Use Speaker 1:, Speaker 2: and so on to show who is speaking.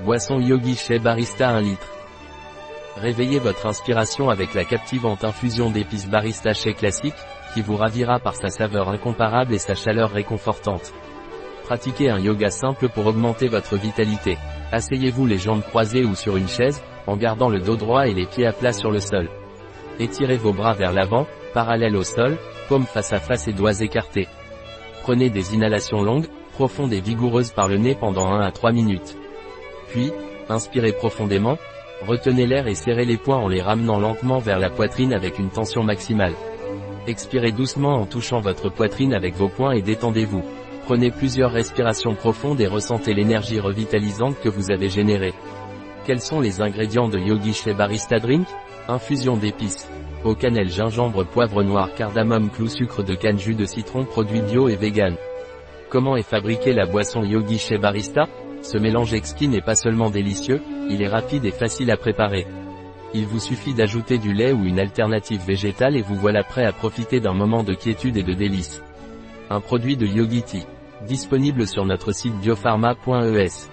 Speaker 1: Boisson Yogi chez Barista 1 litre. Réveillez votre inspiration avec la captivante infusion d'épices Barista chez classique, qui vous ravira par sa saveur incomparable et sa chaleur réconfortante. Pratiquez un yoga simple pour augmenter votre vitalité. Asseyez-vous les jambes croisées ou sur une chaise, en gardant le dos droit et les pieds à plat sur le sol. Étirez vos bras vers l'avant, parallèles au sol, paumes face à face et doigts écartés. Prenez des inhalations longues, profondes et vigoureuses par le nez pendant 1 à 3 minutes. Puis, inspirez profondément, retenez l'air et serrez les poings en les ramenant lentement vers la poitrine avec une tension maximale. Expirez doucement en touchant votre poitrine avec vos poings et détendez-vous. Prenez plusieurs respirations profondes et ressentez l'énergie revitalisante que vous avez générée. Quels sont les ingrédients de Yogi chez Barista Drink? Infusion d'épices. Eau cannelle gingembre poivre noir cardamome clou sucre de canne jus de citron produits bio et vegan. Comment est fabriquée la boisson Yogi chez Barista? Ce mélange exquis n'est pas seulement délicieux, il est rapide et facile à préparer. Il vous suffit d'ajouter du lait ou une alternative végétale et vous voilà prêt à profiter d'un moment de quiétude et de délice. Un produit de Yogi Tea. Disponible sur notre site biopharma.es.